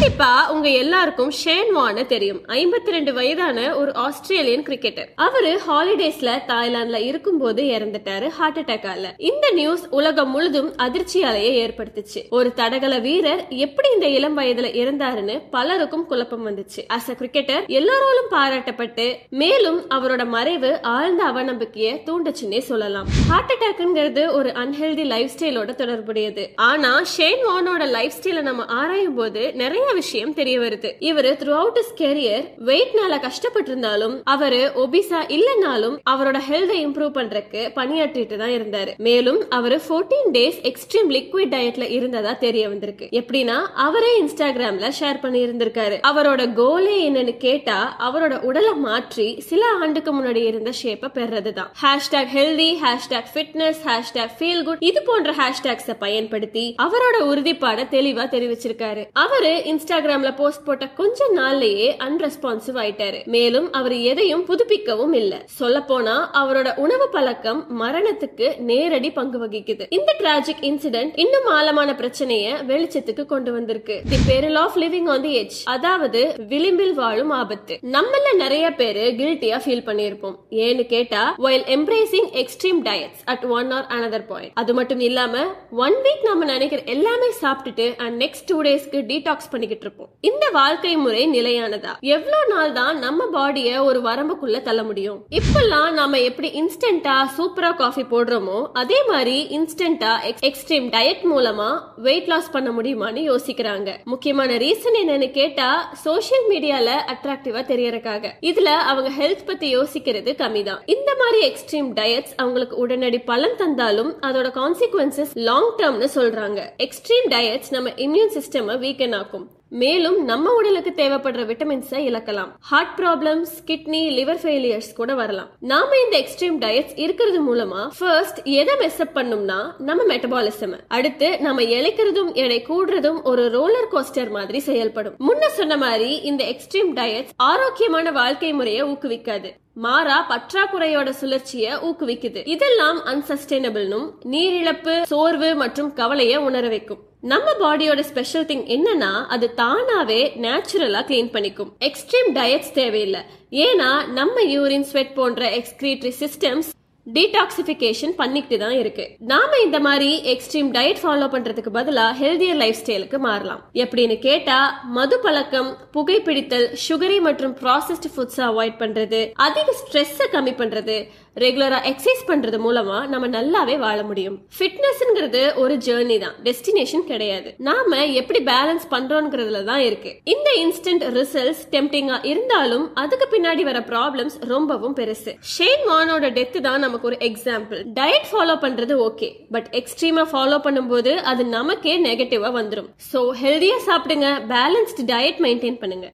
கண்டிப்பா உங்க எல்லாருக்கும் ஷேன் வான தெரியும். ஐம்பத்தி ரெண்டு வயதான ஒரு ஆஸ்திரேலியன் கிரிக்கெட்டர் அவரு ஹாலிடேஸ்ல தாய்லாந்துல இருக்கும் போது இறந்துட்டாரு ஹார்ட் அட்டாக்கால இந்த நியூஸ் உலகம் முழுதும் அதிர்ச்சி அலையை ஏற்படுத்துச்சு. ஒரு தடகள வீரர் எப்படி இந்த இளம் வயதுல இறந்தாருன்னு பலருக்கும் குழப்பம் வந்துச்சு. அஸ் அ கிரிக்கெட்டர் எல்லாராலும் பாராட்டப்பட்டு மேலும் அவரோட மறைவு ஆழ்ந்த அவநம்பிக்கையை தூண்டுச்சுன்னே சொல்லலாம். ஹார்ட் அட்டாக்ங்கிறது ஒரு அன்ஹெல்தி லைஃப் ஸ்டைலோட தொடர்புடையது. ஆனா ஷேன் வானோட லைஃப் ஸ்டைலை நம்ம ஆராயும் போது நிறைய விஷயம் தெரிய வருது. இவரு த்ரூ அவுட் இஸ் கெரியர் வெயிட்னால கஷ்டப்பட்டு இருந்தாலும் அவரு ஒபிசா இல்லைனாலும் அவரோட ஹெல்த்தை இம்ப்ரூவ் பண்றதுக்கு பணியாற்றிட்டு தான் இருந்தாரு. மேலும் அவரு 14 டேஸ் எக்ஸ்ட்ரீம் லிக்விட் டயட்ல இருந்ததா தெரிய வந்திருக்கு. எப்படின்னா அவரே இன்ஸ்டாகிராம்ல ஷேர் பண்ணி இருந்திருக்காரு அவரோட கோலே என்னன்னு கேட்டா அவரோட உடலை மாற்றி சில ஆண்டுக்கு முன்னாடி இருந்த ஷேப்பை பெறது தான் hashtag healthy hashtag fitness hashtag feel good இது போன்ற ஹேஷ்டாக்ஸை பயன்படுத்தி அவரோட உறுதிப்பாட தெளிவா தெரிவிச்சிருக்காரு. அவரு இன்ஸ்டாகிராம்ல போஸ்ட் போட்ட கொஞ்ச நாள்லயே அன்ரெஸ்பான்சிவ் ஆயிட்டாரு. மேலும் அவர் எதையும் புதுப்பிக்கவும் இல்ல. சொல்ல போனா அவரோட உணவு பழக்கம் மரணத்துக்கு நேரடி பங்கு வகிக்குது. இந்த டிராஜிக் இன்சிடென்ட் இன்னும் ஆழமான பிரச்சனைய வெளிச்சத்துக்கு கொண்டு வந்திருக்கு. The peril of living on the edge. அதாவது விளிம்பில் வாழும் ஆபத்து. நம்மள நிறைய பேரு கில்ட்டியா ஃபீல் பண்ணியிருப்போம் ஏன்னு கேட்டா while embracing extreme diets at one or another point அது மட்டும் இல்லாம ஒன் வீக் நம்ம நினைக்கிற எல்லாமே சாப்பிட்டுட்டு அண்ட் நெக்ஸ்ட் டூ டேஸ்க்கு டீடாக்ஸ் பண்ணி பண்ணிக்கிட்டு இருப்போம். இந்த வாழ்க்கை முறை நிலையானதா? எவ்வளவு நாள் தான் நம்ம பாடிய ஒரு வரம்புக்குள்ள தள்ள முடியும்? இப்பெல்லாம் நாம எப்படி இன்ஸ்டன்டா சூப்பரா காஃபி போடுறோமோ அதே மாதிரி இன்ஸ்டன்டா எக்ஸ்ட்ரீம் டயட் மூலமா வெயிட் லாஸ் பண்ண முடியுமான்னு யோசிக்கிறாங்க. முக்கியமான ரீசன் என்னன்னு கேட்டா சோசியல் மீடியால அட்ராக்டிவா தெரியறக்காக இதுல அவங்க ஹெல்த் பத்தி யோசிக்கிறது கம்மி தான் இந்த மாதிரி எக்ஸ்ட்ரீம் டயட்ஸ் அவங்களுக்கு உடனடி பலன் தந்தாலும் அதோட கான்சிக்வன்சஸ் லாங் டேர்ம்னு சொல்றாங்க. எக்ஸ்ட்ரீம் டயட்ஸ் நம்ம இம்யூன் சிஸ்டம் வீக்கன் ஆக்கும். மேலும் நம்ம உடலுக்கு தேவைப்படுற விட்டமின்ஸை இழக்கலாம். Heart problems kidney liver failures கூட வரலாம். நாம இந்த எக்ஸ்ட்ரீம் டயட்ஸ் இருக்கிறது மூலமா ஃபர்ஸ்ட் எதை மெஸ்அப் பண்ணும்னா நம்ம மெட்டபாலிசம் அடுத்து நம்ம இழைக்கிறதும் எடை கூடுறதும் ஒரு ரோலர் கோஸ்டர் மாதிரி செயல்படும். முன்ன சொன்ன மாதிரி இந்த எக்ஸ்ட்ரீம் டயட்ஸ் ஆரோக்கியமான வாழ்க்கை முறையை ஊக்குவிக்காது. மாறா பற்றாக்குறையோட சுழற்சிய ஊக்குவிக்குது. இதெல்லாம் அன்சஸ்டைனபிள்னும் நீரிழப்பு சோர்வு மற்றும் கவலைய உணர வைக்கும். நம்ம பாடியோட ஸ்பெஷல் திங் என்னன்னா அது தானாவே நேச்சுரலா கிளீன் பண்ணிக்கும். எக்ஸ்ட்ரீம் டயட்ஸ் தேவையில்லை. ஏன்னா நம்ம யூரின் ஸ்வெட் போன்ற எக்ஸ்கிரீட்டரி சிஸ்டம்ஸ் டீடாக்சிஃபிகேஷன் பண்ணிக்கிட்டு தான் இருக்கு. நாம இந்த மாதிரி எக்ஸ்ட்ரீம் டயட் ஃபாலோ பண்றதுக்கு பதிலா ஹெல்தியர் லைஃப் ஸ்டைலுக்கு மாறலாம். எப்படின்னு கேட்டா மது பழக்கம் புகைப்பிடித்தல் சுகரி மற்றும் ப்ராசஸ்ட் ஃபுட்ஸ் அவாய்ட் பண்றது அதிக ஸ்ட்ரெஸ் கம்மி பண்றது ரெகுலரா எக்ஸசைஸ் பண்றது மூலமா நம்ம நல்லாவே வாழ முடியும். ஃபிட்னஸ்ங்கிறது ஒரு ஜேர்னி தான். டெஸ்டினேஷன் கிடையாது. நாம எப்படி பேலன்ஸ் பண்றோம்ங்கிறதுல தான் இருக்கு. இந்த இன்ஸ்டன்ட் ரிசல்ட்ஸ் டெம்டிங்கா இருந்தாலும் அதுக்கு பின்னாடி வர ப்ராப்ளம்ஸ் ரொம்பவும் பெருசு. ஷேன் வானோட டெத் தான் நமக்கு ஒரு எக்ஸாம்பிள் டயட் ஃபாலோ பண்றது ஓகே பட் எக்ஸ்ட்ரீமா ஃபாலோ பண்ணும்போது அது நமக்கே நெகட்டிவா வந்துடும் சோ ஹெல்தியா சாப்பிடுங்க பேலன்ஸ்டு டயட் மெயின்டைன் பண்ணுங்க.